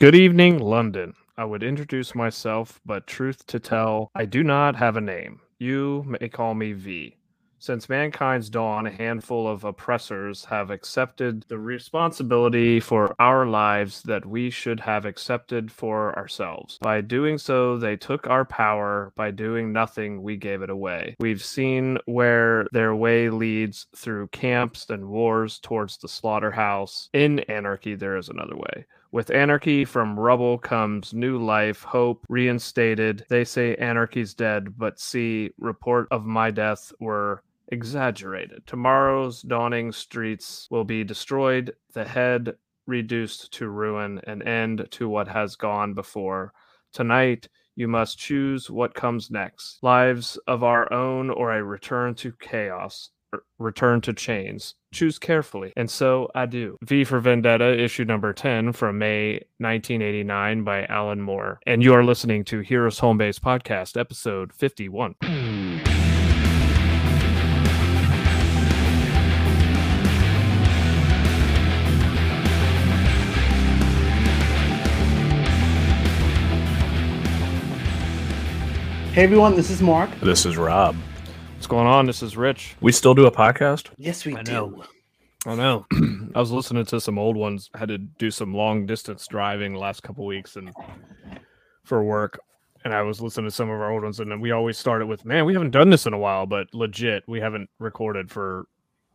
Good evening, London. I would introduce myself, but truth to tell, I do not have a name. You may call me V. Since mankind's dawn, a handful of oppressors have accepted the responsibility for our lives that we should have accepted for ourselves. By doing so, they took our power. By doing nothing, we gave it away. We've seen where their way leads through camps and wars towards the slaughterhouse. In anarchy, there is another way. With anarchy from rubble comes new life, hope reinstated. They say anarchy's dead, but see, report of my death were exaggerated. Tomorrow's dawning streets will be destroyed, the head reduced to ruin, an end to what has gone before. Tonight, you must choose what comes next lives of our own or a return to chaos, return to chains. Choose carefully. And so I do. V for Vendetta, issue number 10 from May 1989 by Alan Moore. And you are listening to Heroes Home Base Podcast, episode 51. Hey everyone, this is Mark. This is Rob. What's going on? This is Rich. We still do a podcast? Yes, we I do. know. I know. I was listening to some old ones. I had to do some long distance driving the last couple weeks and for work. And I was listening to some of our old ones, and then we always started with, "Man, we haven't done this in a while," but legit, we haven't recorded for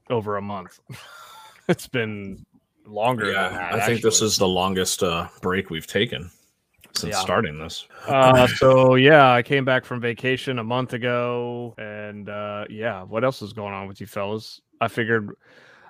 over a month. it's been longer. Yeah, than that, I think this is the longest uh, break we've taken since Yeah. starting this. Uh, so yeah, I came back from vacation a month ago, and uh, yeah, what else is going on with you fellas? I figured,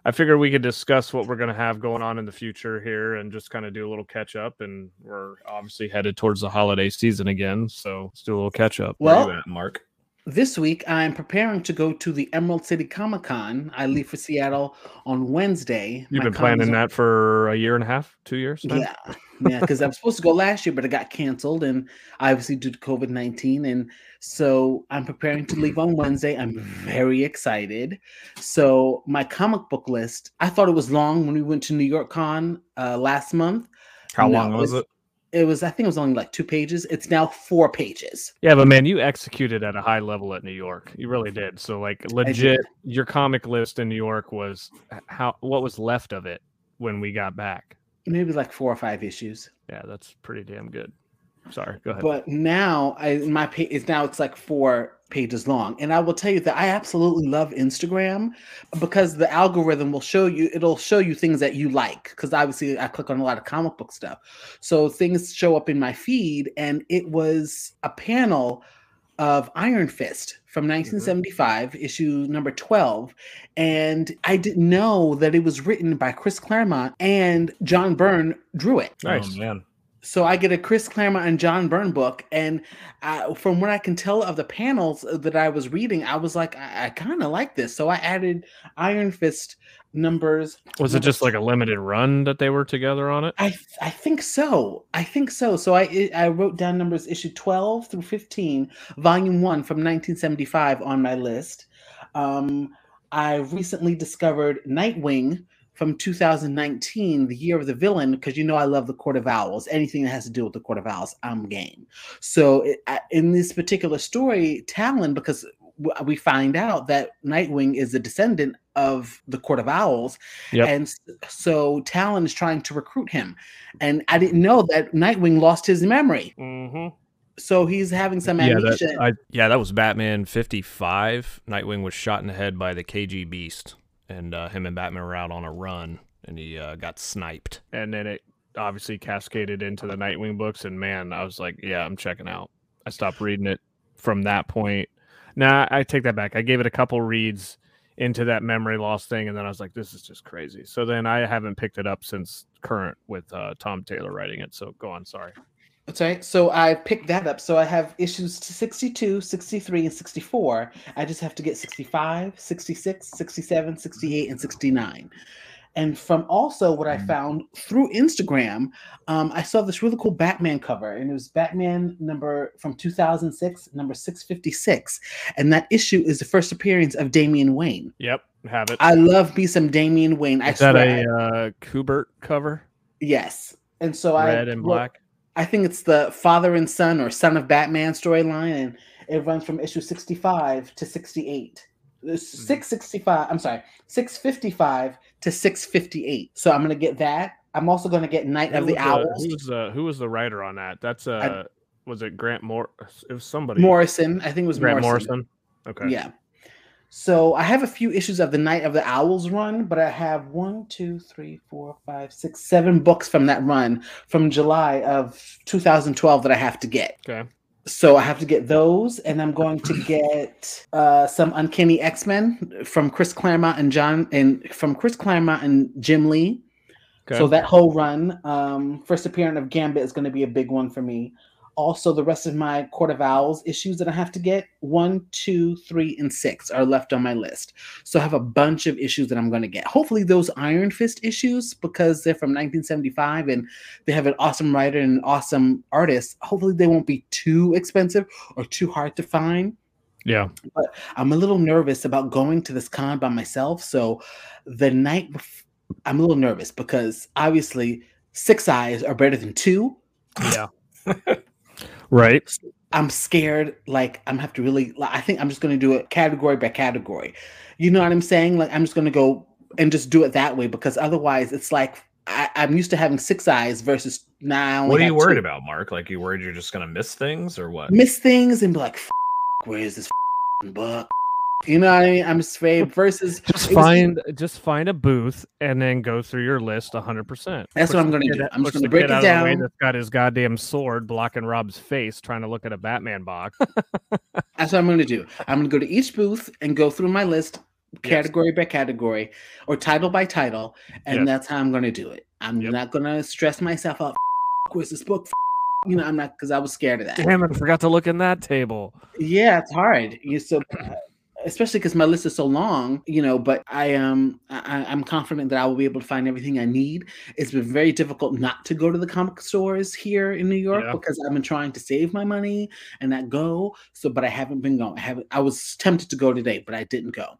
I figured we could discuss what we're gonna have going on in the future here, and just kind of do a little catch up. And we're obviously headed towards the holiday season again, so let's do a little catch up. Well, at, Mark? This week I'm preparing to go to the Emerald City Comic Con. I leave for Seattle on Wednesday. You've My been planning that for a year and a half, two years. now? Yeah, yeah, because I was supposed to go last year, but it got canceled, and obviously due to COVID nineteen, and so I'm preparing to leave on Wednesday. I'm very excited. So my comic book list, I thought it was long when we went to New York Con uh, last month. How No, long was it? It was, I think, it was only like two pages. It's now four pages. Yeah, but man, you executed at a high level at New York. You really did. So like legit, your comic list in New York was how what was left of it when we got back. Maybe like four or five issues. Yeah, that's pretty damn good. Sorry, go ahead. But now I my page is now it's like four pages long. And I will tell you that I absolutely love Instagram because the algorithm will show you it'll show you things that you like. Because obviously I click on a lot of comic book stuff. So things show up in my feed, and it was a panel of Iron Fist from mm-hmm. 1975, issue number 12. And I didn't know that it was written by Chris Claremont and John Byrne drew it. Oh, nice. Oh, man. So I get a Chris Claremont and John Byrne book, and uh, from what I can tell of the panels that I was reading, I was like, I, I kind of like this. So I added Iron Fist numbers. was it just like a limited run that they were together on it? I I think so. I think so. So I I wrote down numbers issue twelve through fifteen, volume one from nineteen seventy five on my list. Um, I recently discovered Nightwing from 2019, the year of the villain, because you know I love the Court of Owls. Anything that has to do with the Court of Owls, I'm game. So it, I- in this particular story, Talon, because w- we find out that Nightwing is a descendant of the Court of Owls, Yep. and so Talon is trying to recruit him. And I didn't know that Nightwing lost his memory, Mm-hmm. so he's having some Yeah, amnesia. that, I, yeah, that was Batman 55. Nightwing was shot in the head by the KG Beast, and uh, him and Batman were out on a run, and he uh, got sniped. And then it obviously cascaded into the Nightwing books, and man, I was like, yeah, I'm checking out. I stopped reading it from that point. Nah, I take that back. I gave it a couple reads into that memory loss thing, and then I was like, this is just crazy. So then I haven't picked it up since current with uh, Tom Taylor writing it. So go on, sorry. That's right. So I picked that up. So I have issues to 62, 63, and 64. I just have to get 65, 66, 67, 68, and 69. And from also what I found through Instagram, um, I saw this really cool Batman cover, and it was Batman number from 2006, number 656. And that issue is the first appearance of Damian Wayne. Yep, have it. I love me some Damian Wayne. I Is that swear. a uh, Kubert cover? yes. and so I Red and well, black. I think it's the father and son or son of Batman storyline, and it runs from issue 65 to 68. 665, I'm sorry, 655 to 658. So I'm gonna get that. I'm also gonna get Night Who of the Owls. who was the who was the writer on that? That's uh was it Grant Moore? It was somebody. Morrison. I think it was Grant Morrison. Morrison. Okay. Yeah. So I have a few issues of the Night of the Owls run, but I have one, two, three, four, five, six, seven books from that run from July of 2012 that I have to get. Okay. So I have to get those, and I'm going to get uh, some Uncanny X Men from Chris Claremont and John, and from Chris Claremont and Jim Lee. Okay. So that whole run, um, first appearance of Gambit is going to be a big one for me. Also, the rest of my Court of Owls issues that I have to get one, two, three, and six are left on my list. So I have a bunch of issues that I'm going to get. Hopefully, those Iron Fist issues, because they're from 1975 and they have an awesome writer and an awesome artist, hopefully they won't be too expensive or too hard to find. yeah. But I'm a little nervous about going to this con by myself. So the night bef- I'm a little nervous because obviously six eyes are better than two. Yeah. right. I'm scared. Like I'm have to really. Like, I think I'm just going to do it category by category. You know what I'm saying? Like I'm just going to go and just do it that way because otherwise it's like I, I'm used to having six eyes versus now. What are you worried about, Mark? Like you worried you're just gonna miss things or what? Miss things and be like, "F- where is this f- book? You know what I mean? I'm just afraid versus Just it was- find just find a booth and then go through your list 100. percent That's what I'm gonna do. I'm just gonna break it down. that's got his goddamn sword blocking Rob's face, trying to look at a Batman box. That's what I'm going to do. I'm going to go to each booth and go through my list category by category or title by title, and Yes. that's how I'm going to do it. I'm Yep. not going to stress myself out. Where's this book? You know, I'm not because I was scared of that. Damn it! I forgot to look in that table. Yeah, it's hard. You so. Especially because my list is so long, you know. But I am, I, I'm confident that I will be able to find everything I need. It's been very difficult not to go to the comic stores here in New York Yeah. because I've been trying to save my money and not go. So, but I haven't been going. I haven't. I was tempted to go today, but I didn't go.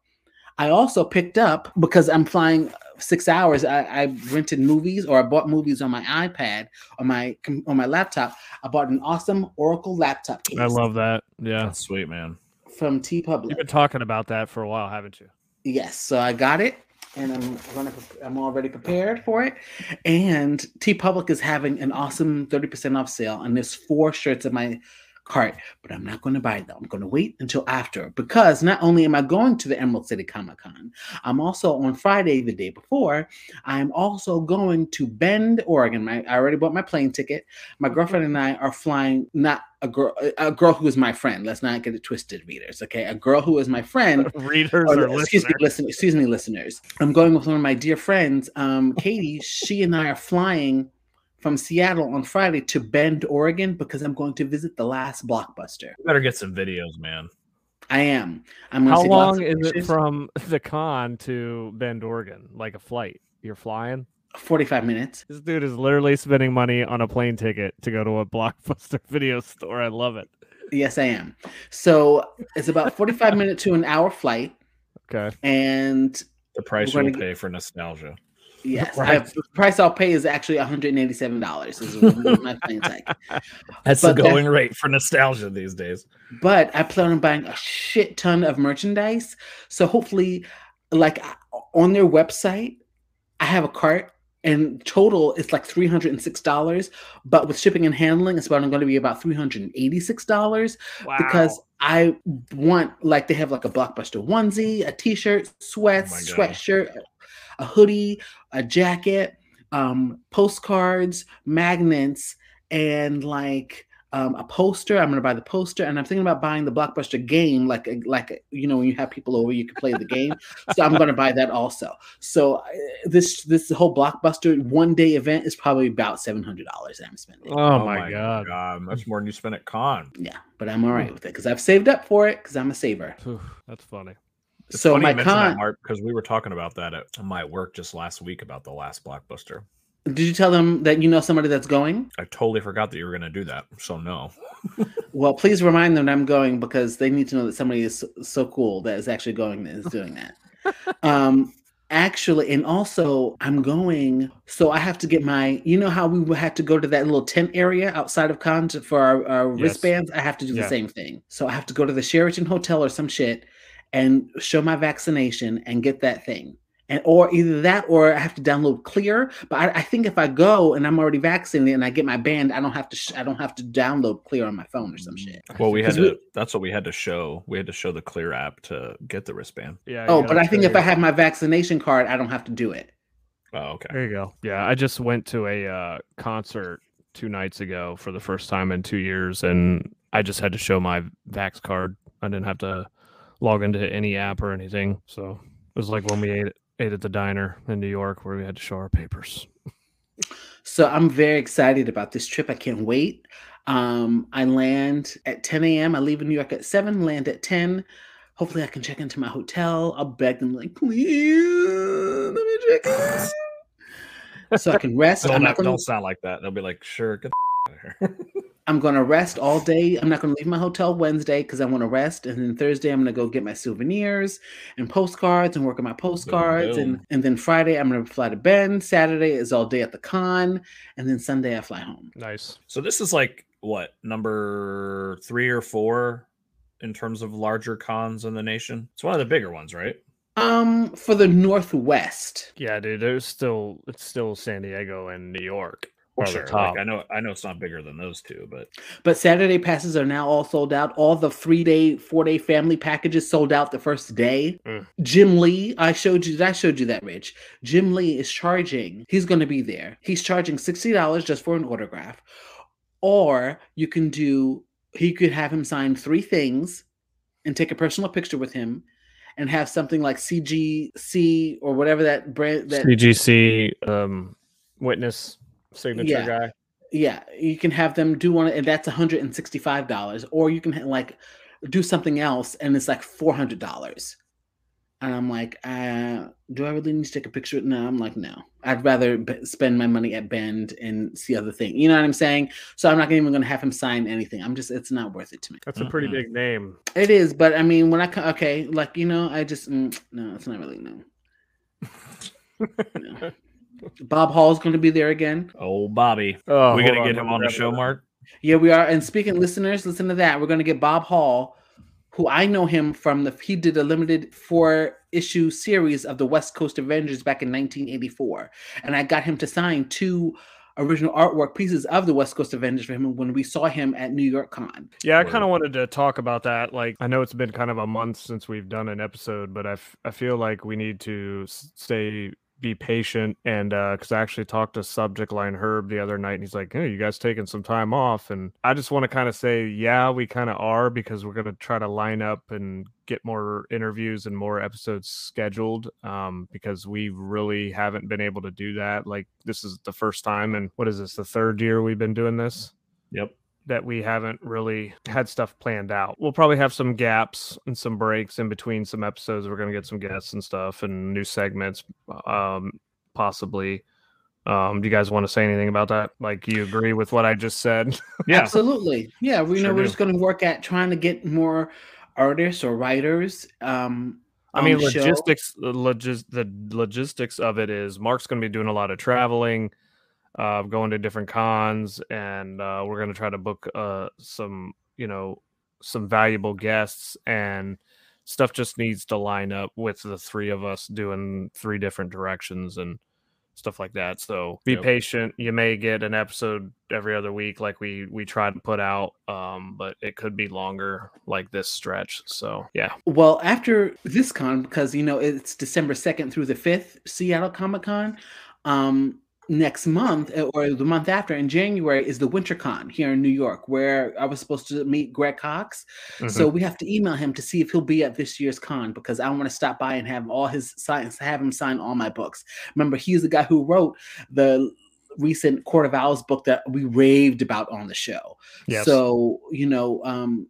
I also picked up because I'm flying uh, six hours. I, I rented movies or I bought movies on my iPad on my on my laptop. I bought an awesome Oracle laptop case I love that. Yeah, That's sweet, man. From TeePublic. you've been talking about that for a while, haven't you? Yes, so I got it, and I'm gonna. I'm already prepared for it. And TeePublic is having an awesome thirty percent off sale, and there's four shirts in my cart, but I'm not going to buy them. I'm going to wait until after because not only am I going to the Emerald City Comic Con, I'm also on Friday, the day before, I'm also going to Bend, Oregon. I already bought my plane ticket. My girlfriend and I are flying. Not a girl, a girl who is my friend. Let's not get it twisted, readers. Okay, a girl who is my friend Readers Oh, or excuse listeners. me, listen, excuse me, listeners. I'm going with one of my dear friends, um, Katie. she and I are flying from Seattle on Friday to Bend, Oregon, because I'm going to visit the last blockbuster. You better get some videos, man. I am. I'm gonna How see long of is it from the con to Bend, Oregon? Like a flight? You're flying? 45 minutes. This dude is literally spending money on a plane ticket to go to a blockbuster video store. I love it. Yes, I am. So it's about 45 minute to an hour flight, Okay. and The price We're you'll gonna pay for nostalgia. Yes, Right. I, the price I'll pay is actually 187 dollars. Is my plane like. That's But the that- going rate for nostalgia these days. but I plan on buying a shit ton of merchandise. So hopefully, like on their website, I have a cart, and total it's like three hundred and six dollars. But with shipping and handling, it's about going to be about three hundred and eighty six dollars Wow. because I want like they have like a blockbuster onesie, a t-shirt, sweats, Oh sweatshirt, a hoodie, a jacket, um, postcards, magnets, and like um, a poster. I'm gonna buy the poster, and I'm thinking about buying the blockbuster game, like like you know when you have people over, you can play the game. so I'm gonna buy that also. So uh, this this whole blockbuster one day event is probably about seven hundred dollars that I'm spending. oh, my, god. that's more than you spent at con. Yeah, but I'm all right with it because I've saved up for it because I'm a saver. Phew, That's funny. It's so funny my you mention that, con. Mark, because we were talking about that at my work just last week about the last blockbuster. Did you tell them that you know somebody that's going? I totally forgot that you were going to do that. So no. Well, please remind them that I'm going because they need to know that somebody is so, cool that is actually going that is doing that. um, Actually, and also I'm going, so I have to get my, you know how we would have to go to that little tent area outside of con to- for our, our Yes. wristbands? I have to do the same thing. So I have to go to the Sheraton Hotel or some shit and show my vaccination and get that thing. And or either that or I have to download Clear. But I, I think if I go and I'm already vaccinated and I get my band, I don't have to sh- I don't have to download Clear on my phone or some shit. Well, we had 'Cause we- to. That's what we had to show. We had to show the Clear app to get the wristband. Yeah. Oh, but I think show if I have my vaccination card, I don't have to do it. Oh, okay. There you go. Yeah, I just went to a uh, concert two nights ago for the first time in two years, and I just had to show my Vax card. I didn't have to log into any app or anything. So it was like when we ate ate at the diner in New York, where we had to show our papers. So I'm very excited about this trip. I can't wait. Um, I land at 10 a.m. I leave in New York at 7, land at 10. Hopefully, I can check into my hotel. I'll beg them, like, please, let me check in. So I can rest. Don't, I'm not gonna, don't sound like that. They'll be like, sure, get the out of here. I'm gonna rest all day. I'm not gonna leave my hotel Wednesday because I want to rest. And then Thursday, I'm gonna go get my souvenirs and postcards and work on my postcards. And boom. and then Friday, I'm gonna fly to Bend. Saturday is all day at the con, and then Sunday I fly home. Nice. so this is like what number three or four in terms of larger cons in the nation. It's one of the bigger ones, right? Um, for the Northwest. Yeah, dude. There's still it's still San Diego and New York. For sure. top. Like, I know, I know it's not bigger than those two, but But Saturday passes are now all sold out. All the three day, four day family packages sold out the first day. Mm. Jim Lee, I showed you. That I showed you that, Rich. Jim Lee is charging. He's going to be there. He's charging sixty dollars just for an autograph, or you can do. He could have him sign three things, and take a personal picture with him, and have something like CGC or whatever that brand that CGC um, witness signature Yeah. guy. yeah you can have them do one and that's $165 or you can like do something else and it's like $400 and i'm like uh do i really need to take a picture no i'm like no i'd rather b- spend my money at bend and see other things you know what i'm saying so i'm not even going to have him sign anything i'm just it's not worth it to me That's a pretty Mm-mm. big name. it is but i mean when i co- okay like you know i just mm, no it's not really no No. Bob hall's going to be there again oh, Bobby, Oh, We're gonna get him on the show, that. Mark? Yeah, we are. And speaking listeners, listen to that. We're going to get Bob Hall, who I know him from the he did a limited four issue series of the West Coast Avengers back in 1984, and I got him to sign two original artwork pieces of the West Coast Avengers for him when we saw him at New York Con. Yeah, I kind of wanted to talk about that. Like, I know it's been kind of a month since we've done an episode, but I, f- I feel like we need to stay be patient and because I actually talked to Subject Line Herb the other night, and he's like, "Hey, you guys taking some time off?" And I just want to kind of say, yeah, we kind of are because we're gonna try to line up and get more interviews and more episodes scheduled um, because we really haven't been able to do that. Like, this is the first time, and what is this? The third year we've been doing this Yep. That we haven't really had stuff planned out. We'll probably have some gaps and some breaks in between some episodes. We're going to get some guests and stuff and new segments, um, possibly. Um, do you guys want to say anything about that? Like, you agree with what I just said? Yeah. Absolutely. Yeah, we know we're do. just going to work at trying to get more artists or writers. Um, I mean, the logistics, logis, the logistics of it is Mark's going to be doing a lot of traveling, uh, going to different cons, and uh, we're going to try to book uh, some, you know, some valuable guests, and stuff just needs to line up with the three of us doing three different directions and stuff like that. So be Yep. patient. You may get an episode every other week, like we we try to put out, um, but it could be longer, like this stretch. So yeah, Well, after this con, because you know it's December second through the fifth, Seattle Comic Con. Um, next month uh, or the month after in January is the Winter Con here in New York, where I was supposed to meet Greg Cox. Mhm. So we have to email him to see if he'll be at this year's con because I want to stop by and have all his signs, have him sign all my books. Remember, he's the guy who wrote the recent Court of Owls book that we raved about on the show. Yes. So, you know, um,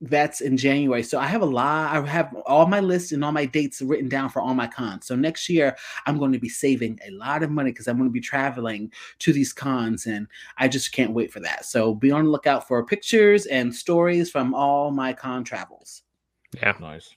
that's in January. So I have a lot, I have all my lists and all my dates written down for all my cons. So next year I'm going to be saving a lot of money because I'm going to be traveling to these cons and I just can't wait for that. So be on the lookout for pictures and stories from all my con travels. yeah. Nice.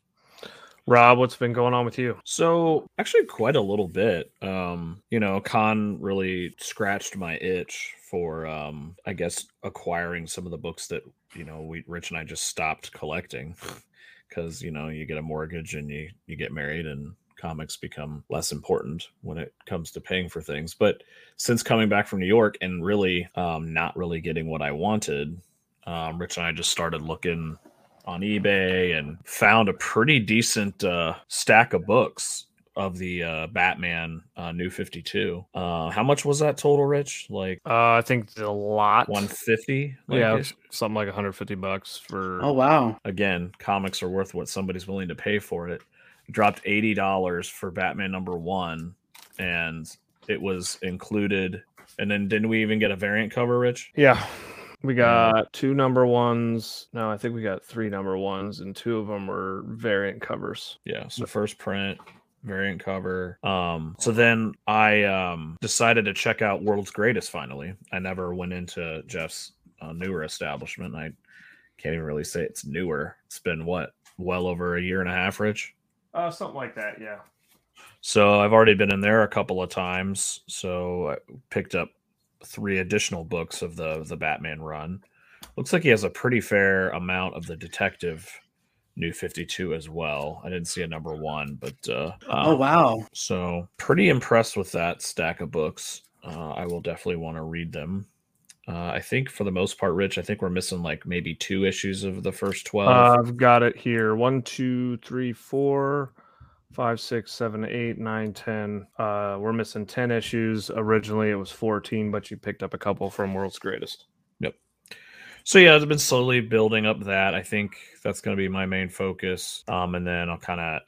Rob, what's been going on with you? So actually quite a little bit. Um, you know, Con really scratched my itch for um I guess acquiring some of the books that, you know, we Rich and I just stopped collecting. Cause, you know, you get a mortgage and you you get married and comics become less important when it comes to paying for things. But since coming back from New York and really um, not really getting what I wanted, um, Rich and I just started looking on eBay and found a pretty decent uh, stack of books of the uh, Batman uh, New Fifty Two. Uh, how much was that total, Rich? Like Uh, I think a lot. one fifty. yeah, something like 150 bucks for. Oh wow. Again, comics are worth what somebody's willing to pay for it. Dropped eighty dollars for Batman number one, and it was included. And then didn't we even get a variant cover, Rich? Yeah. We got two number ones. No, I think we got three number ones, and two of them were variant covers. Yeah. So first print, variant cover. Um, so then I um decided to check out World's Greatest finally. I never went into Jeff's uh, newer establishment. I can't even really say it's newer. It's been what, well over a year and a half, Rich. Uh, something like that. Yeah. So I've already been in there a couple of times. So I picked up three additional books of the the Batman run. Looks like he has a pretty fair amount of the detective new 52 as well. I didn't see a number one, but uh, Oh um, wow. so pretty impressed with that stack of books. Uh, I will definitely want to read them. Uh, I think for the most part, Rich, I think we're missing like maybe two issues of the first 12. Uh, I've got it here. One, two, three, four, five, six, seven, eight, nine, ten. Uh, we're missing ten issues. Originally, it was fourteen, but you picked up a couple from World's Greatest. Yep. So yeah, I've been slowly building up that. I think that's going to be my main focus. Um, and then I'll kind of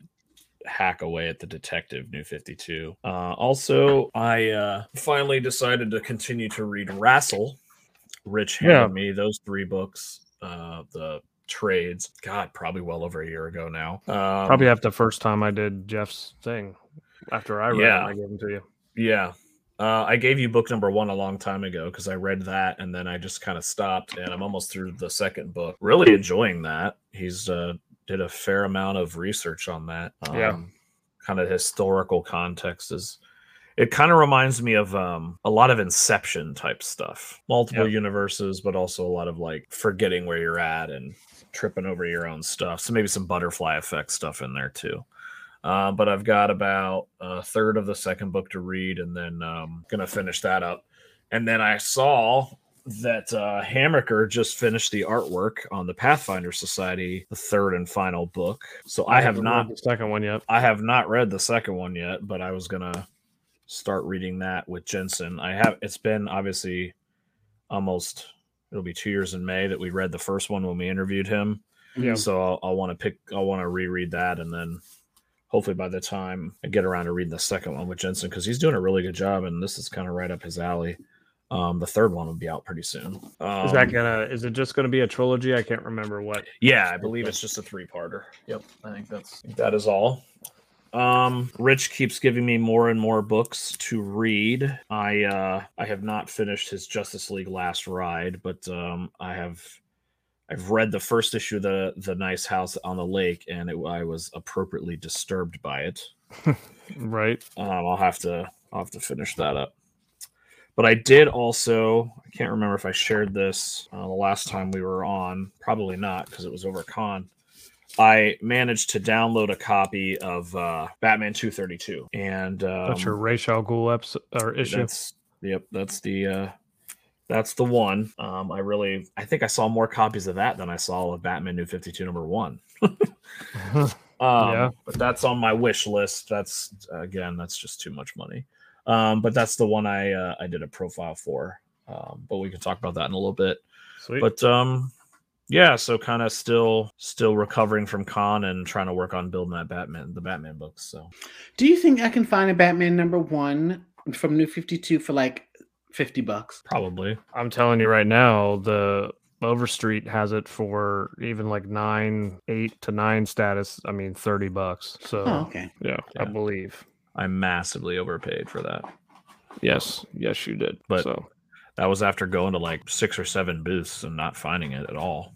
hack away at the detective new 52 uh also i uh finally decided to continue to read RASL rich handed Yeah. me those three books uh the trades god probably well over a year ago now um, Probably after the first time I did Jeff's thing. After I read Yeah. them, I gave them to you. Yeah. Uh, I gave you book number one a long time ago because I read that and then I just kind of stopped and I'm almost through the second book. Really enjoying that. He's uh, did a fair amount of research on that. Yeah. Kind of historical context is. It kind of reminds me of um, a lot of Inception type stuff, multiple universes, but also a lot of like forgetting where you're at and tripping over your own stuff. So maybe some butterfly effect stuff in there too. Uh, but I've got about a third of the second book to read, and then um, gonna finish that up. And then I saw that uh, Hammaker just finished the artwork on the Pathfinder Society, the third and final book. So I have haven't not, read the second one yet. I have not read the second one yet, but I was gonna start reading that with Jensen. I have. It's been obviously almost. It'll be two years in May that we read the first one when we interviewed him. Yeah. So I'll, I'll want to pick. I'll want to reread that, and then hopefully by the time I get around to reading the second one with Jensen, because he's doing a really good job, and this is kind of right up his alley. Um, the third one will be out pretty soon. Um, Is that gonna? Is it just gonna be a trilogy? I can't remember what. yeah, I believe it's just a three-parter. Yep, I think that's that is all. Um, Rich keeps giving me more and more books to read. I uh I have not finished his Justice League Last Ride, but um I have I've read the first issue of the the Nice House on the Lake, and it, I was appropriately disturbed by it. Right. Um, I'll have to I'll have to finish that up. But I did also I can't remember if I shared this uh, the last time we were on. Probably not because it was over con. I managed to download a copy of uh, Batman 232, and um, That's your Ra's al Ghul episode or issue. That's yep. That's the uh, that's the one. Um, I really I think I saw more copies of that than I saw of Batman New 52 number one. Um, Yeah. but that's on my wish list. That's again, that's just too much money. Um, but that's the one I uh, I did a profile for. Um, but we can talk about that in a little bit. Sweet. But um, yeah, so kind of still still recovering from con and trying to work on building that Batman the Batman books. So Do you think I can find a Batman number one from New Fifty Two for like fifty bucks? probably I'm telling you right now, the Overstreet has it for even like nine, eight to nine status. I mean, thirty bucks. So Oh, okay. yeah, I believe. I'm massively overpaid for that. Yes, yes, you did. But- so That was after going to like six or seven booths and not finding it at all.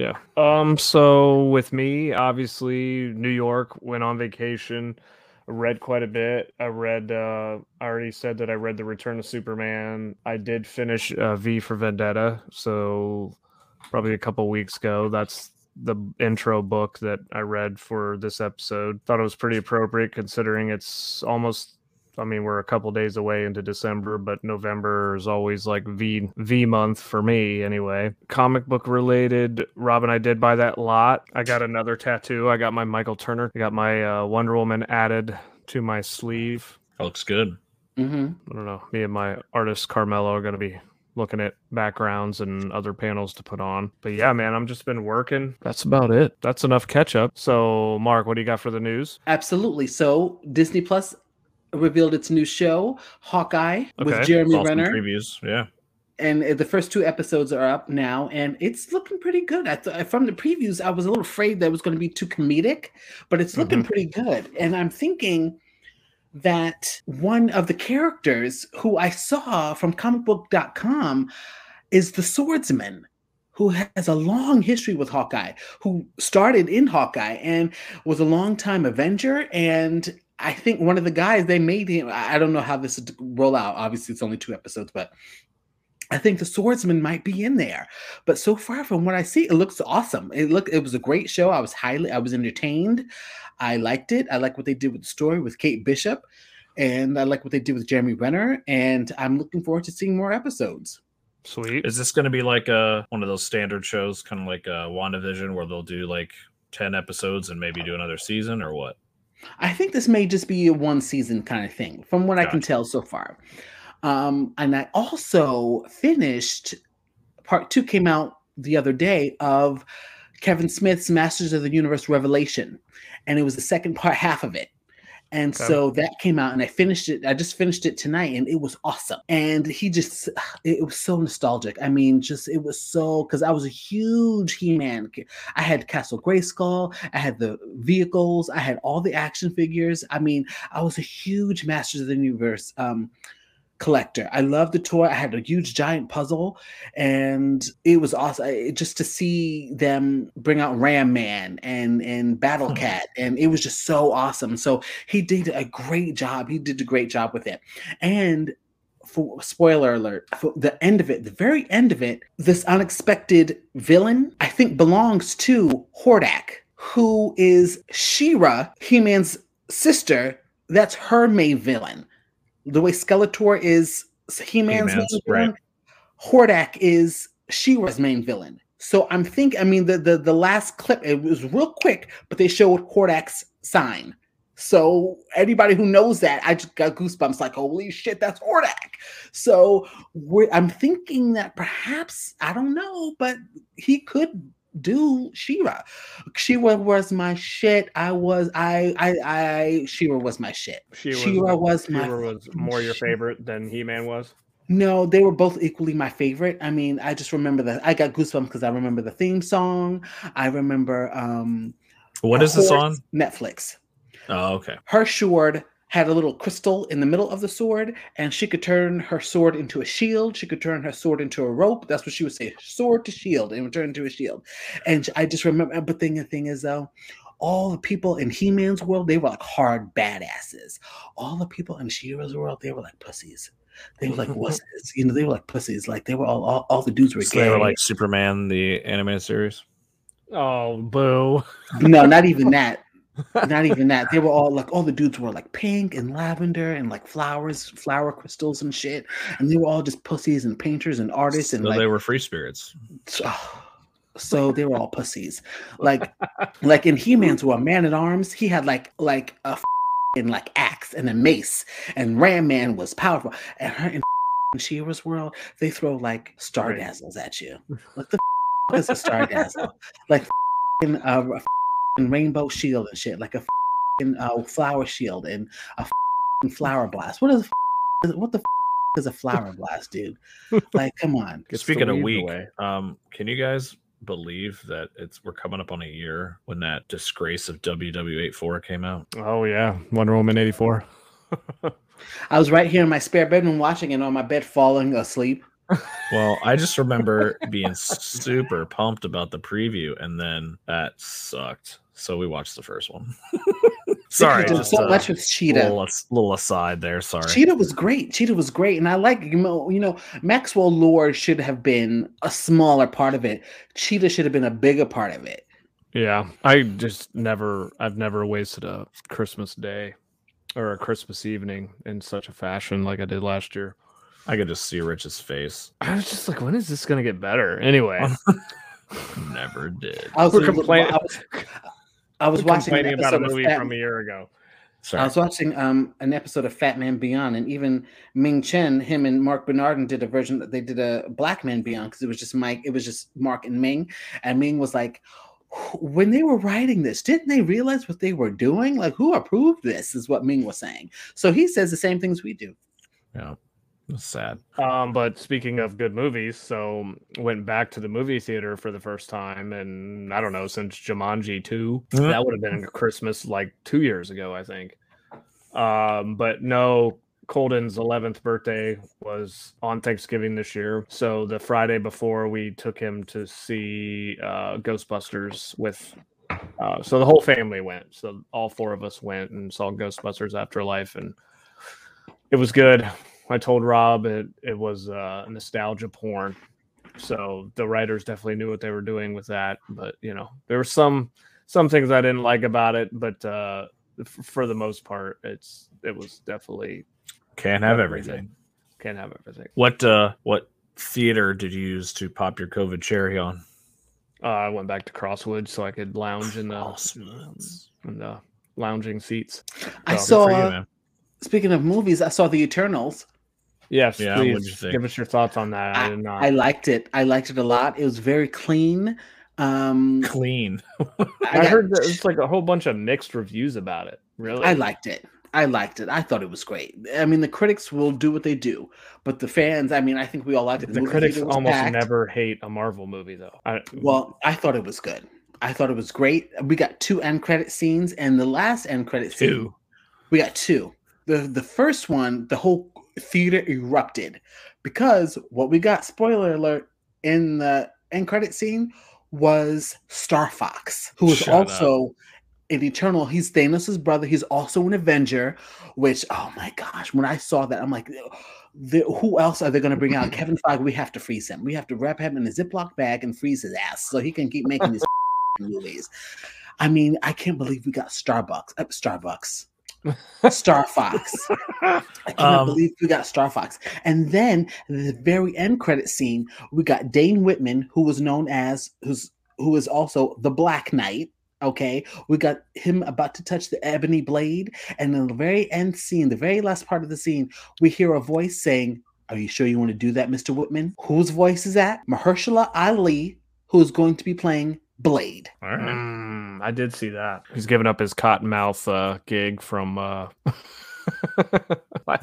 Yeah. Um. So with me, obviously, New York went on vacation. read quite a bit. I read. Uh, I already said that I read the Return of Superman. I did finish uh, V for Vendetta. So probably a couple weeks ago. That's the intro book that I read for this episode. Thought it was pretty appropriate considering it's almost I mean, we're a couple days away into December, but November is always like V V month for me anyway. Comic book related, Robin, I did buy that lot. I got another tattoo. I got my Michael Turner. I got my uh, Wonder Woman added to my sleeve. That looks good. Mm-hmm. I don't know. Me and my artist Carmelo are going to be looking at backgrounds and other panels to put on. But yeah, man, I'm just been working. That's about it. That's enough catch up. So, Mark, what do you got for the news? Absolutely. So Disney Plus revealed its new show, Hawkeye, with Jeremy Saw Renner. previews. Yeah. and uh, the first two episodes are up now and it's looking pretty good i thought from the previews i was a little afraid that it was going to be too comedic but it's looking Mhm. pretty good and i'm thinking that one of the characters who i saw from comicbook.com is the swordsman who has a long history with hawkeye who started in hawkeye and was a longtime avenger and i think one of the guys they made him i I don't know how this would roll out obviously it's only two episodes but I think the swordsman might be in there. But so far from what I see, it looks awesome. It look it was a great show. I was highly I was entertained. I liked it. I like what they did with the story with Kate Bishop. And I like what they did with Jeremy Renner. And I'm looking forward to seeing more episodes. Sweet. Is this going to be like a one of those standard shows, kind of like a WandaVision, where they'll do like ten episodes and maybe do another season, or what? I think this may just be a one season kind of thing, from what I can tell so far. Um, and I also finished part two came out the other day of Kevin Smith's Masters of the Universe Revelation, and it was the second part half of it. And Okay. so that came out, and I finished it. I just finished it tonight, and it was awesome. And he just, it, was so nostalgic. I mean, just it was so because I was a huge He-Man. I had Castle Grayskull, I had the vehicles, I had all the action figures. I mean, I was a huge Masters of the Universe um, collector. I love the toy. I had a huge giant puzzle, and it was awesome. Just to see them bring out Ram Man and and Battle hmm. Cat, and it was just so awesome. So he did a great job. He did a great job with it, and. For spoiler alert, for the end of it, the very end of it, this unexpected villain, I think belongs to Hordak, who is She-Ra, He-Man's sister. That's her main villain. The way Skeletor is He-Man's, He-Man's, main right. villain, Hordak is She-Ra's main villain. So I'm thinking, I mean, the, the the last clip, it was real quick, but they showed Hordak's sign. So anybody who knows that, I just got goosebumps like, holy shit, that's Hordak. So we're, I'm thinking that perhaps, I don't know, but he could do She-Ra. She-Ra was my shit. I was, I, I, I, She-Ra was my shit. She She-Ra was my She-Ra was more your shit. favorite than He Man was. No, they were both equally my favorite. I mean, I just remember that I got goosebumps because I remember the theme song. I remember um What a is this on? Netflix. Oh, okay. Her sword had a little crystal in the middle of the sword, and she could turn her sword into a shield. She could turn her sword into a rope. That's what she would say: sword to shield, and turn into a shield. And I just remember. But thing the thing is though, all the people in He-Man's world, they were like hard badasses. All the people in She-Ra's world, they were like pussies. They were like wusses. You know, they were like pussies. Like they were all all, all the dudes were So they were like Superman, the animated series. Oh, boo. no, not even that. Not even that. They were all like all the dudes were like pink and lavender and like flowers, flower crystals and shit. And they were all just pussies and painters and artists and so like they were free spirits. so, so they were all pussies. Like like in He-Man's world, Man at Arms, he had like like a in like axe and a mace, and Ram Man was powerful. And her in She-Ra's world, they throw like star dazzles at you. What the is a star dazzle? Like uh, a rainbow shield and shit, like a uh, flower shield and a flower blast. What is what the is a flower blast, dude? Like, come on. Speaking of weeds weak, away. um, can you guys believe that it's we're coming up on a year when that disgrace of WW84 came out? Oh yeah, Wonder Woman eighty four. I was right here in my spare bedroom watching it on my bed, falling asleep. Well, I just remember being super pumped about the preview, and then that sucked. So we watched the first one. Sorry, They did just so a much with Cheetah. little, little aside there. Sorry. Cheetah was great. Cheetah was great, and I like you know, you know Maxwell Lord should have been a smaller part of it. Cheetah should have been a bigger part of it. Yeah, I just never, I've never wasted a Christmas day or a Christmas evening in such a fashion like I did last year. I could just see Rich's face. I was just like, when is this gonna get better? Anyway, Never did. I was, We're complaining- I was, I was watching complaining about a movie Fat- from a year ago. Sorry. I was watching um an episode of Fat Man Beyond, and even Ming Chen, him and Marc Bernardin did a version that they did a Black Man Beyond because it was just Mike, it was just Mark and Ming, and Ming was like, when they were writing this, didn't they realize what they were doing? Like, who approved this? Is what Ming was saying. So he says the same things we do. Yeah. Sad. Um, but speaking of good movies, so went back to the movie theater for the first time, and I don't know since Jumanji two. Mhm. That would have been Christmas like two years ago, I think. Um, but no, Colden's eleventh birthday was on Thanksgiving this year, so the Friday before we took him to see uh, Ghostbusters with. Uh, so the whole family went. So all four of us went and saw Ghostbusters Afterlife, and it was good. I told Rob it it was uh, nostalgia porn. So the writers definitely knew what they were doing with that, but you know there were some some things I didn't like about it, but uh, f- for the most part, it's it was definitely Can't have Definitely everything. can't have everything. What uh what theater did you use to pop your COVID cherry on? Uh, I went back to Crosswood so I could lounge in the Crosswoods. in the lounging seats. I Oh, saw. You, speaking of movies, I saw The Eternals. Yes, Yeah, what'd you please think? give us your thoughts on that. I, did not. I liked it. I liked it a lot. It was very clean. Um, Clean. I, got- heard that it's like a whole bunch of mixed reviews about it. Really, I liked it. I liked it. I thought it was great. I mean, the critics will do what they do, but the fans. I mean, I think we all liked it. the movie critics almost packed. never hate a Marvel movie though. I, Well, I thought it was good. I thought it was great. We got two end credit scenes, and the last end credit scene, Two. we got two. the The first one, the whole theater erupted because what we got. Spoiler alert! In the end credit scene was Star Fox, who was Shut up. also an Eternal. He's Thanos' brother. He's also an Avenger. Which, oh my gosh, when I saw that, I'm like, the, who else are they going to bring out? Kevin Feige. We have to freeze him. We have to wrap him in a Ziploc bag and freeze his ass so he can keep making these movies. I mean, I can't believe we got Starbucks. Uh, Starbucks. Star Fox. I cannot Um, believe we got Star Fox. And then the very end credit scene, we got Dane Whitman, who was known as who's who is also the Black Knight. Okay, we got him about to touch the ebony blade, and in the very end scene, the very last part of the scene, we hear a voice saying, "Are you sure you want to do that, Mister Whitman?" Whose voice is that? Mahershala Ali, who is going to be playing Blade. All right. Mm, I did see that. He's giving up his Cottonmouth uh, gig from. Uh... why,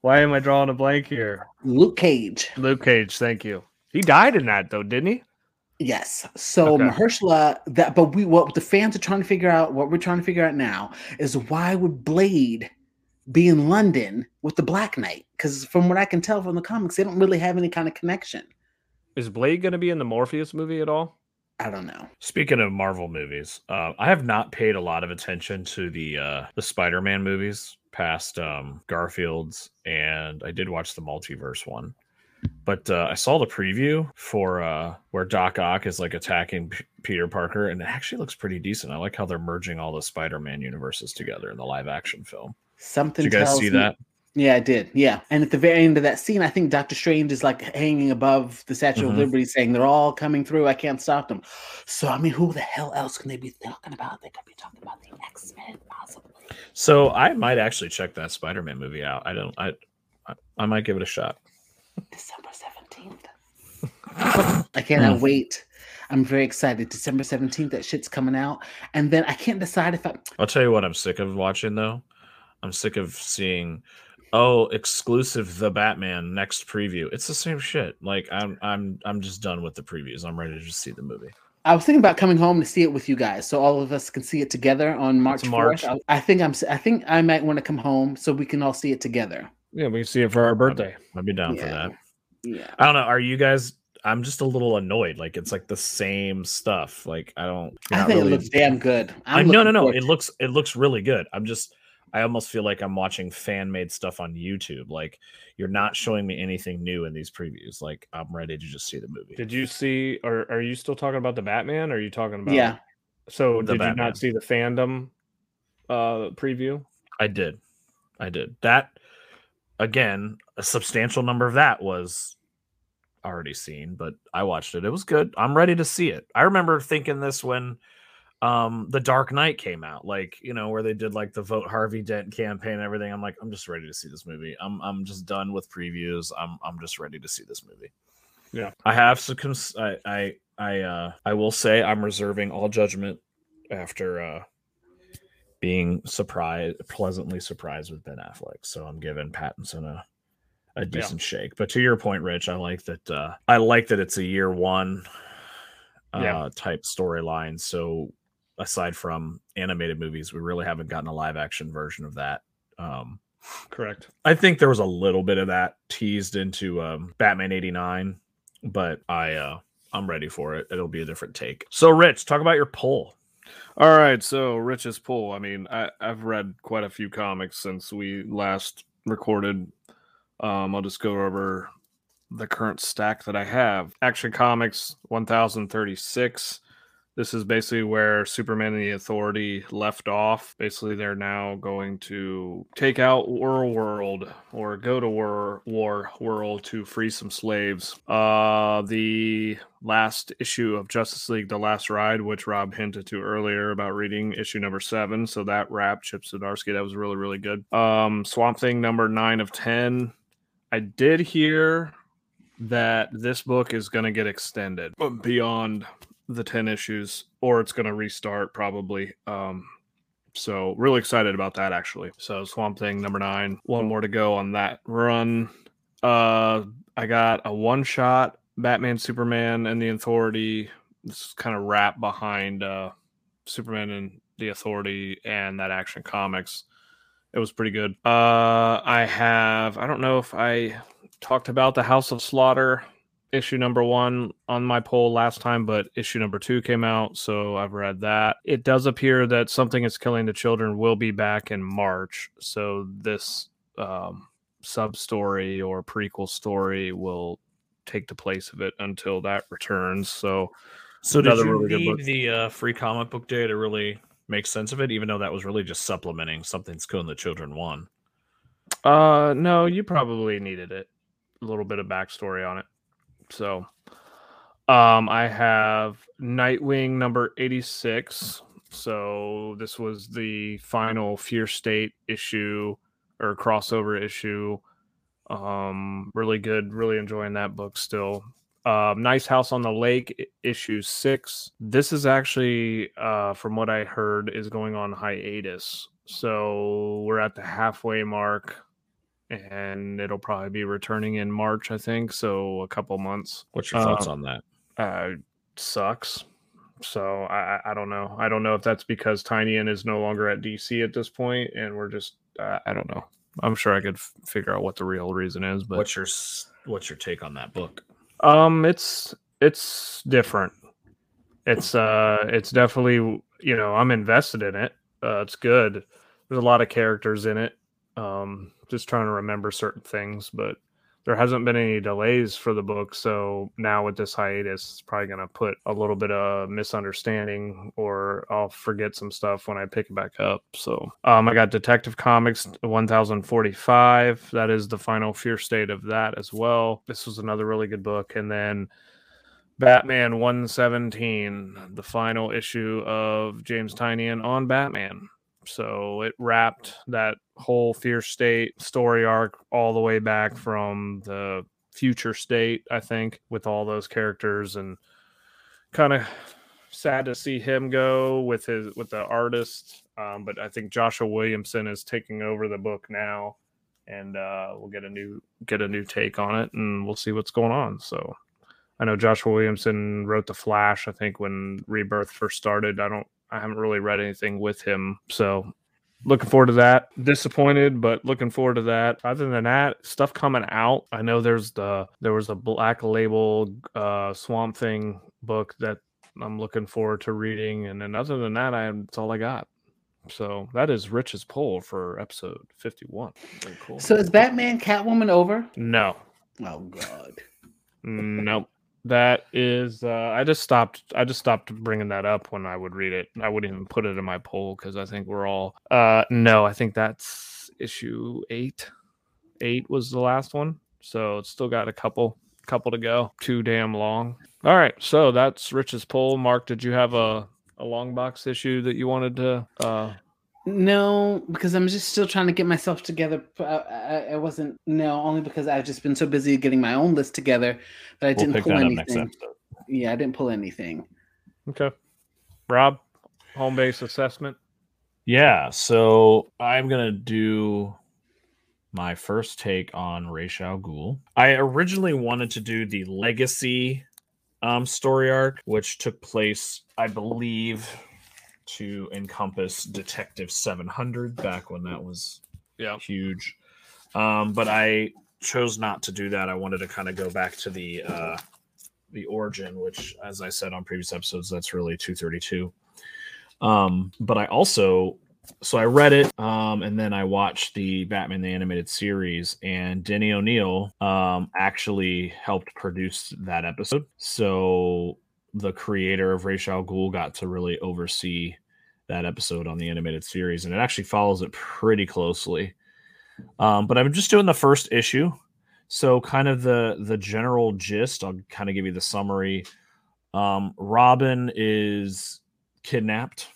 why am I drawing a blank here? Luke Cage. Luke Cage, thank you. He died in that though, didn't he? Yes. So Okay. Mahershala, that but we what the fans are trying to figure out, what we're trying to figure out now is why would Blade be in London with the Black Knight? Because from what I can tell from the comics, they don't really have any kind of connection. Is Blade going to be in the Morbius movie at all? I don't know. Speaking of Marvel movies, uh, I have not paid a lot of attention to the uh, the Spider-Man movies past um, Garfield's, and I did watch the multiverse one. But uh, I saw the preview for uh, where Doc Ock is like attacking P- Peter Parker, and it actually looks pretty decent. I like how they're merging all the Spider-Man universes together in the live-action film. Something Did you guys see me- that? Yeah, I did. Yeah. And at the very end of that scene, I think Doctor Strange is like hanging above the Statue Mhm. of Liberty saying they're all coming through. I can't stop them. So I mean, who the hell else can they be talking about? They could be talking about the X-Men, possibly. So I might actually check that Spider-Man movie out. I don't. I I, I might give it a shot. December 17th. I cannot wait. I'm very excited. December 17th, that shit's coming out. And then I can't decide if I I'll tell you what I'm sick of watching though. I'm sick of seeing oh exclusive the Batman next preview. It's the same shit. Like I'm I'm I'm just done with the previews. I'm ready to just see the movie. I was thinking about coming home to see it with you guys, so all of us can see it together on March It's 4th. March. I, I think I'm. s- I think I might want to come home so we can all see it together. Yeah, we can see it for our birthday. I'd be down for that. Yeah. I don't know. Are you guys? I'm just a little annoyed. Like it's like the same stuff. Like I don't. I think really- it looks damn good. I I'm no no no. It looks it looks really good. I'm just I almost feel like I'm watching fan made stuff on YouTube. Like you're not showing me anything new in these previews. Like I'm ready to just see the movie. Did you see, or are you still talking about the Batman? Or are you talking about? Yeah. So The did you not see the FanDome uh preview? I did. I did. That again, a substantial number of that was already seen, but I watched it. It was good. I'm ready to see it. I remember thinking this when um The Dark Knight came out, like, you know, where they did like the vote Harvey Dent campaign and everything. I'm like, I'm just ready to see this movie. I'm I'm just done with previews. I'm I'm just ready to see this movie. Yeah. I have some cons- I I I uh I will say I'm reserving all judgment after uh being surprised pleasantly surprised with Ben Affleck. So I'm giving Pattinson a a decent shake. But to your point, Rich, I like that uh I like that it's a year one uh Yeah. type storyline. So aside from animated movies, we really haven't gotten a live action version of that. Um Correct. I think there was a little bit of that teased into um, Batman 89, but I uh I'm ready for it. It'll be a different take. So Rich, talk about your poll. All right, so Rich's pool. I mean, I, I've read quite a few comics since we last recorded. Um, I'll just go over the current stack that I have. Action Comics 1036. This is basically where Superman and the Authority left off. Basically, they're now going to take out War World or go to War War World to free some slaves. Uh, the last issue of Justice League: The Last Ride, which Rob hinted to earlier about reading issue number seven. So that wrap Chip Zdarsky. That was really really good. Um, Swamp Thing number nine of ten. I did hear that this book is going to get extended beyond the 10 issues or it's going to restart probably um so really excited about that actually. So swamp thing number nine one more to go on that run. Uh i got a one shot batman superman and the authority. This is kind of wrap behind uh superman and the authority and that action comics. It was pretty good. Uh i have i don't know if i talked about the house of slaughter issue number one on my poll last time, but issue number two came out, so I've read that. It does appear that something is killing the children will be back in March, so this um, sub story or prequel story will take the place of it until that returns. So So did you really need the uh, free comic book day to really make sense of it, even though that was really just supplementing something's killing the children one? Uh, no, you probably needed it. A little bit of backstory on it. So, um, I have Nightwing number 86. So, this was the final Fear State issue or crossover issue. Um, really good, really enjoying that book still. Um, Nice House on the Lake issue six. This is actually, uh, from what I heard, is going on hiatus. So we're at the halfway mark and it'll probably be returning in March, I think. So a couple months. What's your thoughts Uh, on that? Uh, sucks. So I, I don't know. I don't know if that's because Tynion is no longer at DC at this point, and we're just uh, I don't know. I'm sure I could f- figure out what the real reason is, but What's your what's your take on that book? um, it's it's different. It's uh, it's definitely you know I'm invested in it. Uh, it's good. There's a lot of characters in it. Um, just trying to remember certain things, but there hasn't been any delays for the book. So now with this hiatus, it's probably gonna put a little bit of misunderstanding, or I'll forget some stuff when I pick it back up. So um, I got Detective Comics 1045. That is the final fear state of that as well. This was another really good book, and then. Batman 117, the final issue of James Tynion on Batman. So it wrapped that whole Fear State story arc all the way back from the future state, I think, with all those characters and kind of sad to see him go with his with the artist. Um, but I think Joshua Williamson is taking over the book now and uh, we'll get a new get a new take on it and we'll see what's going on. So I know Joshua Williamson wrote the Flash. I think when Rebirth first started. I don't. I haven't really read anything with him. So looking forward to that. Disappointed, but looking forward to that. Other than that, stuff coming out. I know there's the there was a black label uh, Swamp Thing book that I'm looking forward to reading, and then other than that, I that's all I got. So that is Rich's poll for episode 51. Very cool. So is Batman Catwoman over? No, Oh God. nope. That is, uh, I just stopped. I just stopped bringing that up when I would read it. I wouldn't even put it in my poll because I think we're all. Uh, no, I think that's issue eight. Eight was the last one, so it's still got a couple, couple to go. Too damn long. All right, so that's Rich's poll. Mark, did you have a a long box issue that you wanted to? Uh, No, because I'm just still trying to get myself together. I, I, I wasn't. No, only because I've just been so busy getting my own list together that I We'll didn't pick pull that up anything. next episode. Yeah, I didn't pull anything. okay, Rob, home base assessment. Yeah, so I'm gonna do my first take on Ra's al Ghul. I originally wanted to do the legacy um, story arc, which took place, I believe, to encompass Detective 700 back when that was Yeah. huge. Um, but I chose not to do that. I wanted to kind of go back to the uh, the origin, which, as I said on previous episodes, that's really 232. Um, but I also so I read it, um, and then I watched the Batman the Animated Series, and Denny O'Neil um, actually helped produce that episode. So the creator of Ra's al got to really oversee that episode on the animated series, and it actually follows it pretty closely. Um, but I'm just doing the first issue, so kind of the the general gist. I'll kind of give you the summary. Um, Robin is kidnapped.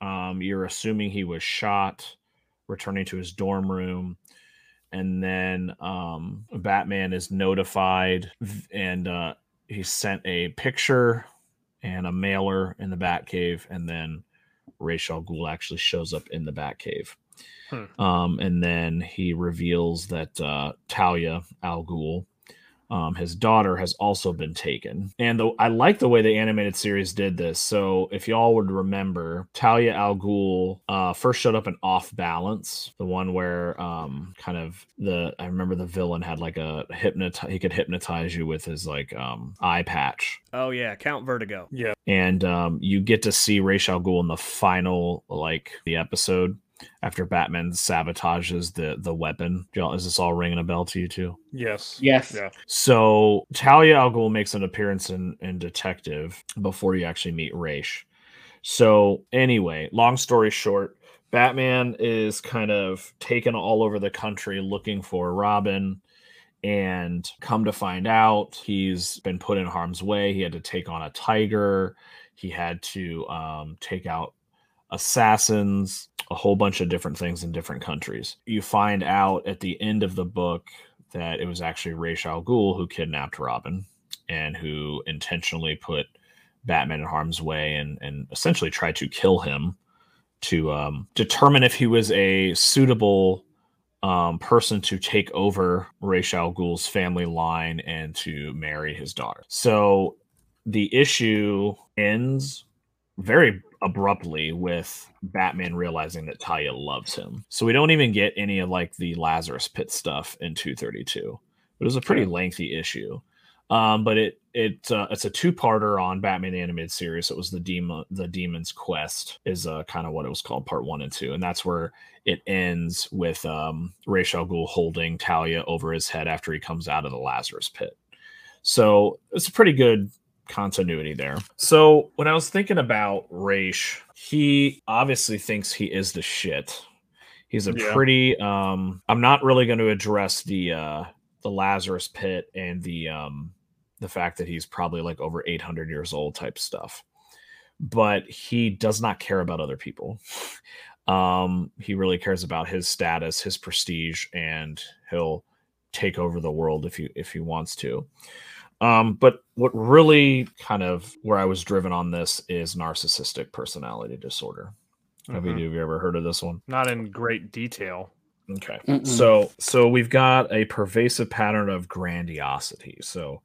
Um, you're assuming he was shot, returning to his dorm room, and then um, Batman is notified, and uh, he sent a picture and a mailer in the Batcave, and then Ra's al Ghul actually shows up in the Batcave. Hmm. Um, and then he reveals that uh, Talia Al Ghul, um, his daughter, has also been taken. And the, I like the way the animated series did this. So if y'all would remember, Talia Al Ghul uh, first showed up in Off Balance, the one where um, kind of the I remember the villain had like a hypnotize. He could hypnotize you with his like um, eye patch Oh yeah, Count Vertigo. Yeah. and um, you get to see Ra's al Ghul in the final like the episode after Batman sabotages the the weapon. Is this all ringing a bell to you too? Yes. Yes. Yeah. So Talia al Ghul makes an appearance in, in Detective before you actually meet Raish. So anyway, long story short, Batman is kind of taken all over the country looking for Robin. And come to find out, he's been put in harm's way. He had to take on a tiger. He had to um, take out assassins, a whole bunch of different things in different countries. You find out at the end of the book that it was actually Ra's al Ghul who kidnapped Robin and who intentionally put Batman in harm's way and, and essentially tried to kill him to um, determine if he was a suitable um, person to take over Ra's al Ghul's family line and to marry his daughter. So the issue ends very abruptly with Batman realizing that Talia loves him. So we don't even get any of like the Lazarus Pit stuff in 232. It was a pretty lengthy issue. Um, but it it uh, it's a two-parter on Batman the Animated Series. It was the demon the Demon's Quest is uh, kind of what it was called, part one and two, and that's where it ends with um, Ra's al Ghul holding Talia over his head after he comes out of the Lazarus Pit. So it's a pretty good continuity there. So when I was thinking about Raish, he obviously thinks he is the shit. He's a Yeah. pretty um I'm not really going to address the uh the Lazarus pit and the um the fact that he's probably like over 800 years old type stuff. But he does not care about other people. Um he really cares about his status, his prestige and he'll take over the world if he if he wants to. Um, but what really kind of where I was driven on this is narcissistic personality disorder. Have Mhm. you, have you ever heard of this one? Not in great detail. Okay. Mm-mm. So so we've got a pervasive pattern of grandiosity. So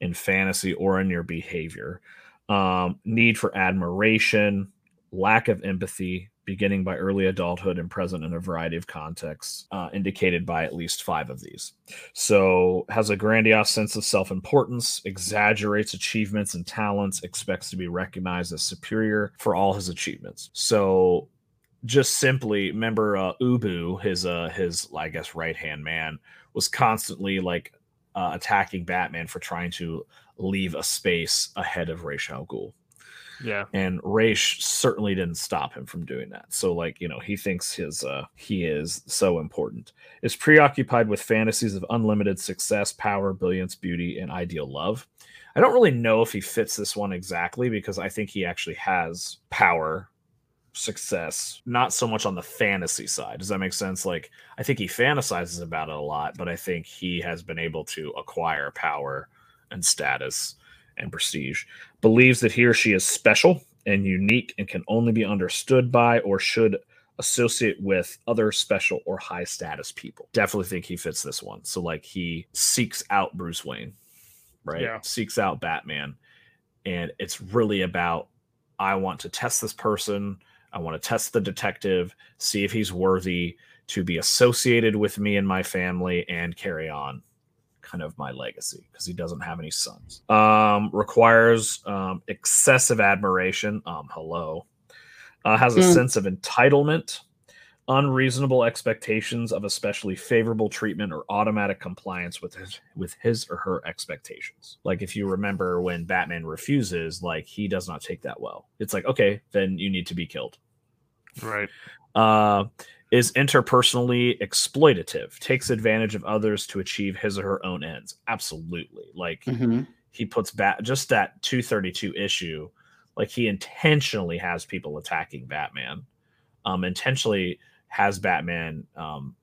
in fantasy or in your behavior, um, need for admiration, lack of empathy, beginning by early adulthood and present in a variety of contexts, uh, indicated by at least five of these. So, has a grandiose sense of self importance, exaggerates achievements and talents, expects to be recognized as superior for all his achievements. So, just simply remember uh, Ubu, his uh his I guess right hand man, was constantly like uh, attacking Batman for trying to leave a space ahead of Ra's al Ghul. Yeah. And Raish certainly didn't stop him from doing that. So like, you know, he thinks his uh he is so important. Is preoccupied with fantasies of unlimited success, power, brilliance, beauty, and ideal love. I don't really know if he fits this one exactly because I think he actually has power, success, not so much on the fantasy side. Does that make sense? Like I think he fantasizes about it a lot, but I think he has been able to acquire power and status and prestige. Believes that he or she is special and unique and can only be understood by or should associate with other special or high status people. Definitely think he fits this one. So like he seeks out Bruce Wayne, right? Yeah. Seeks out Batman and it's really about I want to test this person I want to test the detective, see if he's worthy to be associated with me and my family and carry on kind of my legacy because he doesn't have any sons. Um, requires um, excessive admiration. Um, hello. Uh, has a Mm. sense of entitlement, unreasonable expectations of especially favorable treatment or automatic compliance with his with his or her expectations. Like if you remember when Batman refuses, like he does not take that well. It's like, okay, then you need to be killed Right. uh, is interpersonally exploitative, takes advantage of others to achieve his or her own ends. Absolutely. Like Mhm. he puts back just that 232 issue, like he intentionally has people attacking Batman, um, intentionally has Batman um,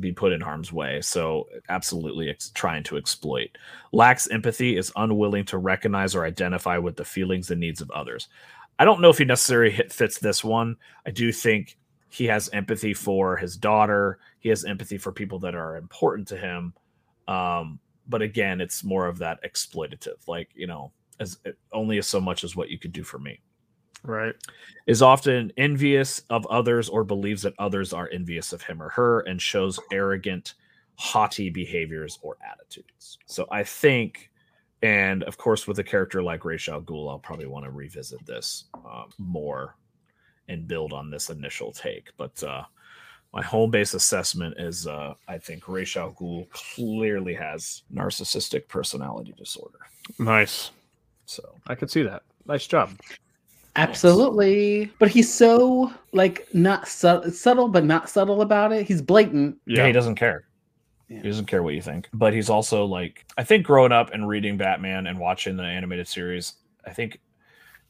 be put in harm's way. So absolutely ex- trying to exploit. Lacks empathy, is unwilling to recognize or identify with the feelings and needs of others. I don't know if he necessarily hit, fits this one. I do think he has empathy for his daughter. He has empathy for people that are important to him. Um, but again, it's more of that exploitative, like you know, as only as so much as what you could do for me. Right. Is often envious of others or believes that others are envious of him or her, and shows arrogant, haughty behaviors or attitudes. So I think and of course, with a character like Ra's al Ghul, I'll probably want to revisit this um, more and build on this initial take. But uh, my home base assessment is uh, I think Ra's al Ghul clearly has narcissistic personality disorder. Nice. So I could see that. Nice job. Absolutely. But he's so like not su- subtle, but not subtle about it. He's blatant. yeah, he doesn't care. Yeah. He doesn't care what you think. But he's also like, I think growing up and reading Batman and watching the animated series, I think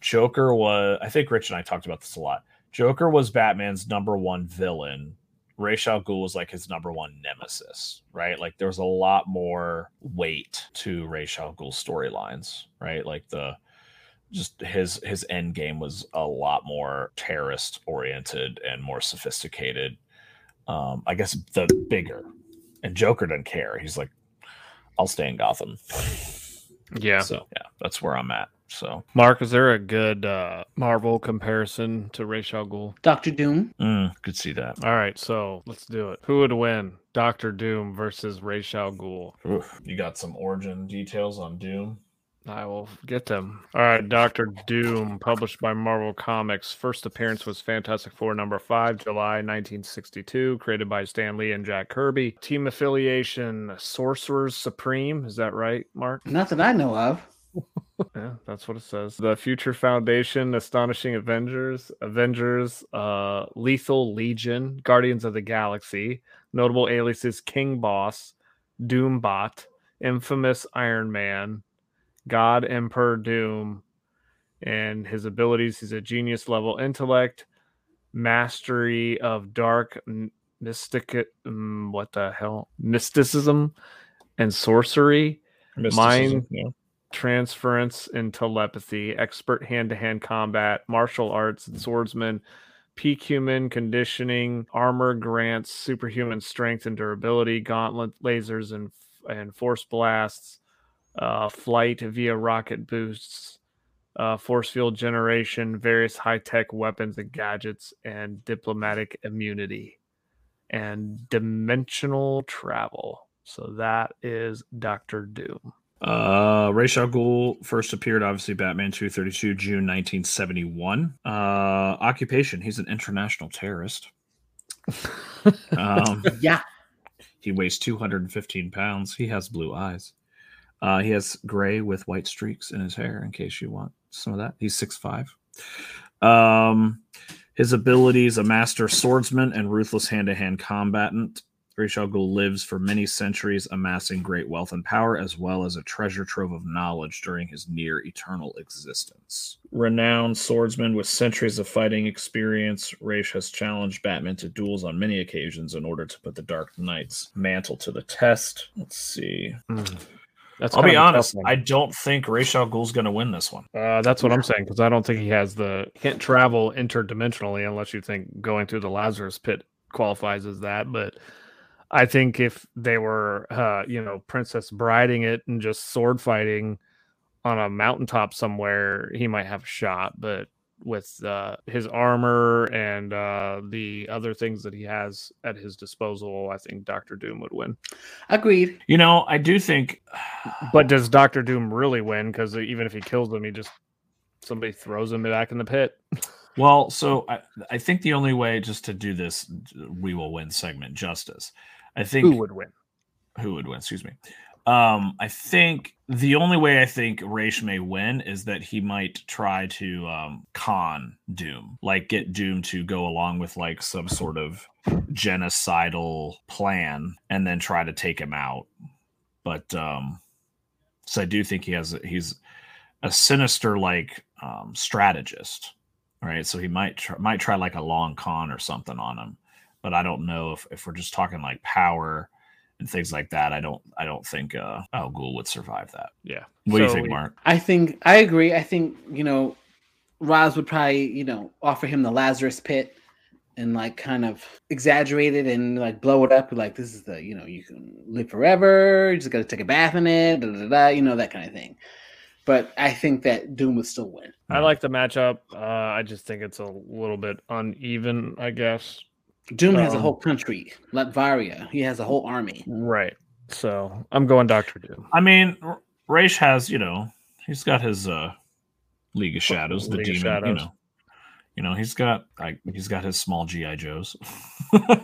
Joker was, I think Rich and I talked about this a lot. Joker was Batman's number one villain. Ra's al Ghul was like his number one nemesis, right? Like there was a lot more weight to Ra's al Ghul's storylines, right? Like the just his his end game was a lot more terrorist oriented and more sophisticated. Um, I guess the bigger and Joker doesn't care. He's like, I'll stay in Gotham. Yeah. So yeah, that's where I'm at. So Mark, is there a good uh, Marvel comparison to Ra's al Ghul? Doctor Doom. mm, could see that. All right, so let's do it. Who would win, Doctor Doom versus Ra's al Ghul? Oof. You got some origin details on Doom. I will get them. All right, Doctor Doom, published by Marvel Comics. First appearance was Fantastic Four number five, July 1962, created by Stan Lee and Jack Kirby. Team affiliation, Sorcerers Supreme. Is that right, Mark? Not that I know of. Yeah, that's what it says. The Future Foundation, Astonishing Avengers, Avengers, uh, Lethal Legion, Guardians of the Galaxy, notable aliases King Boss, Doombot, Infamous Iron Man, God Emperor Doom, and his abilities. He's a genius level intellect, mastery of dark mystic, mm, what the hell, mysticism, and sorcery Mysticism, yeah. Transference and telepathy, expert hand to hand combat, martial arts, and swordsman, peak human conditioning, armor grants, superhuman strength and durability, gauntlet lasers and and force blasts, uh, flight via rocket boosts, uh, force field generation, various high tech weapons and gadgets, and diplomatic immunity and dimensional travel. So that is Doctor Doom. Uh, Ra's al Ghul first appeared, obviously, Batman 232, June 1971. Uh, occupation, he's an international terrorist. um, yeah. He weighs 215 pounds. He has blue eyes. Uh, he has gray with white streaks in his hair, in case you want some of that. He's six five. Um, his abilities: a master swordsman and ruthless hand-to-hand combatant. Ra's al Ghul lives for many centuries, amassing great wealth and power, as well as a treasure trove of knowledge during his near eternal existence. Renowned swordsman with centuries of fighting experience, Ra's has challenged Batman to duels on many occasions in order to put the Dark Knight's mantle to the test. Let's see. Mm. That's I'll be of a tough honest. I don't think Ra's al Ghul's going to win this one. Uh, that's what I'm saying because I don't think he has the he can't travel interdimensionally unless you think going through the Lazarus pit qualifies as that. But I think if they were, uh, you know, Princess Briding it and just sword fighting on a mountaintop somewhere, he might have a shot. But with uh, his armor and uh, the other things that he has at his disposal, I think Doctor Doom would win. Agreed. You know, I do think. But does Doctor Doom really win? Because even if he kills him, he just somebody throws him back in the pit. Well, so I, I think the only way just to do this, we will win segment justice. I think Who would win? who would win? Excuse me. Um, I think the only way I think Raish may win is that he might try to um, con Doom, like get Doom to go along with like some sort of genocidal plan, and then try to take him out. But um, so I do think he has he's a sinister like um, strategist, right? So he might try, might try like a long con or something on him, but I don't know if if we're just talking like power and things like that. I don't I don't think uh, Al Ghul would survive that. Yeah. What do you think, Mark? I think I agree. I think you know, Roz would probably you know offer him the Lazarus pit and like kind of exaggerate it and like blow it up. Like this is the you know you can live forever. You just got to take a bath in it. Da, da, da, you know that kind of thing. But I think that Doom would still win. I like the matchup. Uh, I just think it's a little bit uneven, I guess. Doom has a Um, whole country, Latveria. He has a whole army. Right. So I'm going Doctor Doom. I mean, R- Raish has you know he's got his uh League of Shadows, the League of demon. You know, you know he's got like he's got his small GI Joes.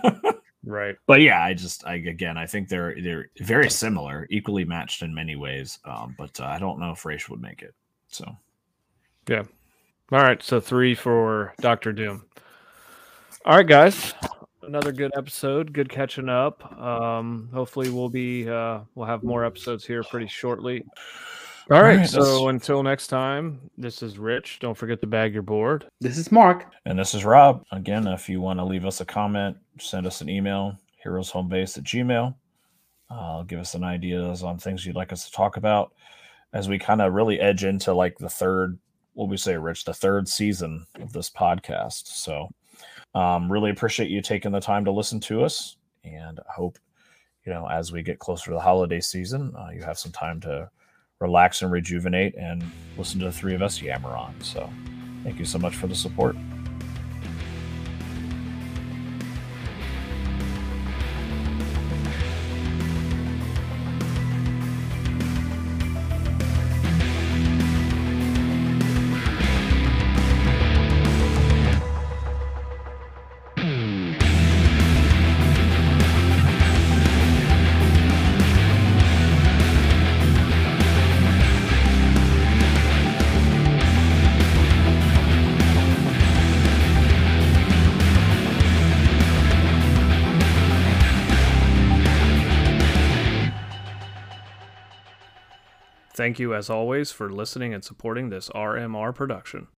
Right. but yeah, I just I again I think they're they're very similar, equally matched in many ways. Um, but uh, I don't know if Raish would make it. So Yeah. All right. So three for Doctor Doom. All right, guys. Another good episode. Good catching up. Um, hopefully we'll be uh, we'll have more episodes here pretty shortly. All right. right, so that's- until next time, this is Rich. Don't forget to bag your board. This is Mark. And this is Rob. Again, if you want to leave us a comment, send us an email, heroeshomebase at gmail. Uh, give us an ideas on things you'd like us to talk about as we kind of really edge into like the third, what we say, Rich, the third season of this podcast. So um, really appreciate you taking the time to listen to us and I hope, you know, as we get closer to the holiday season, uh, you have some time to relax and rejuvenate and listen to the three of us yammer on. So thank you so much for the support. Thank you, as always, for listening and supporting this RMR production.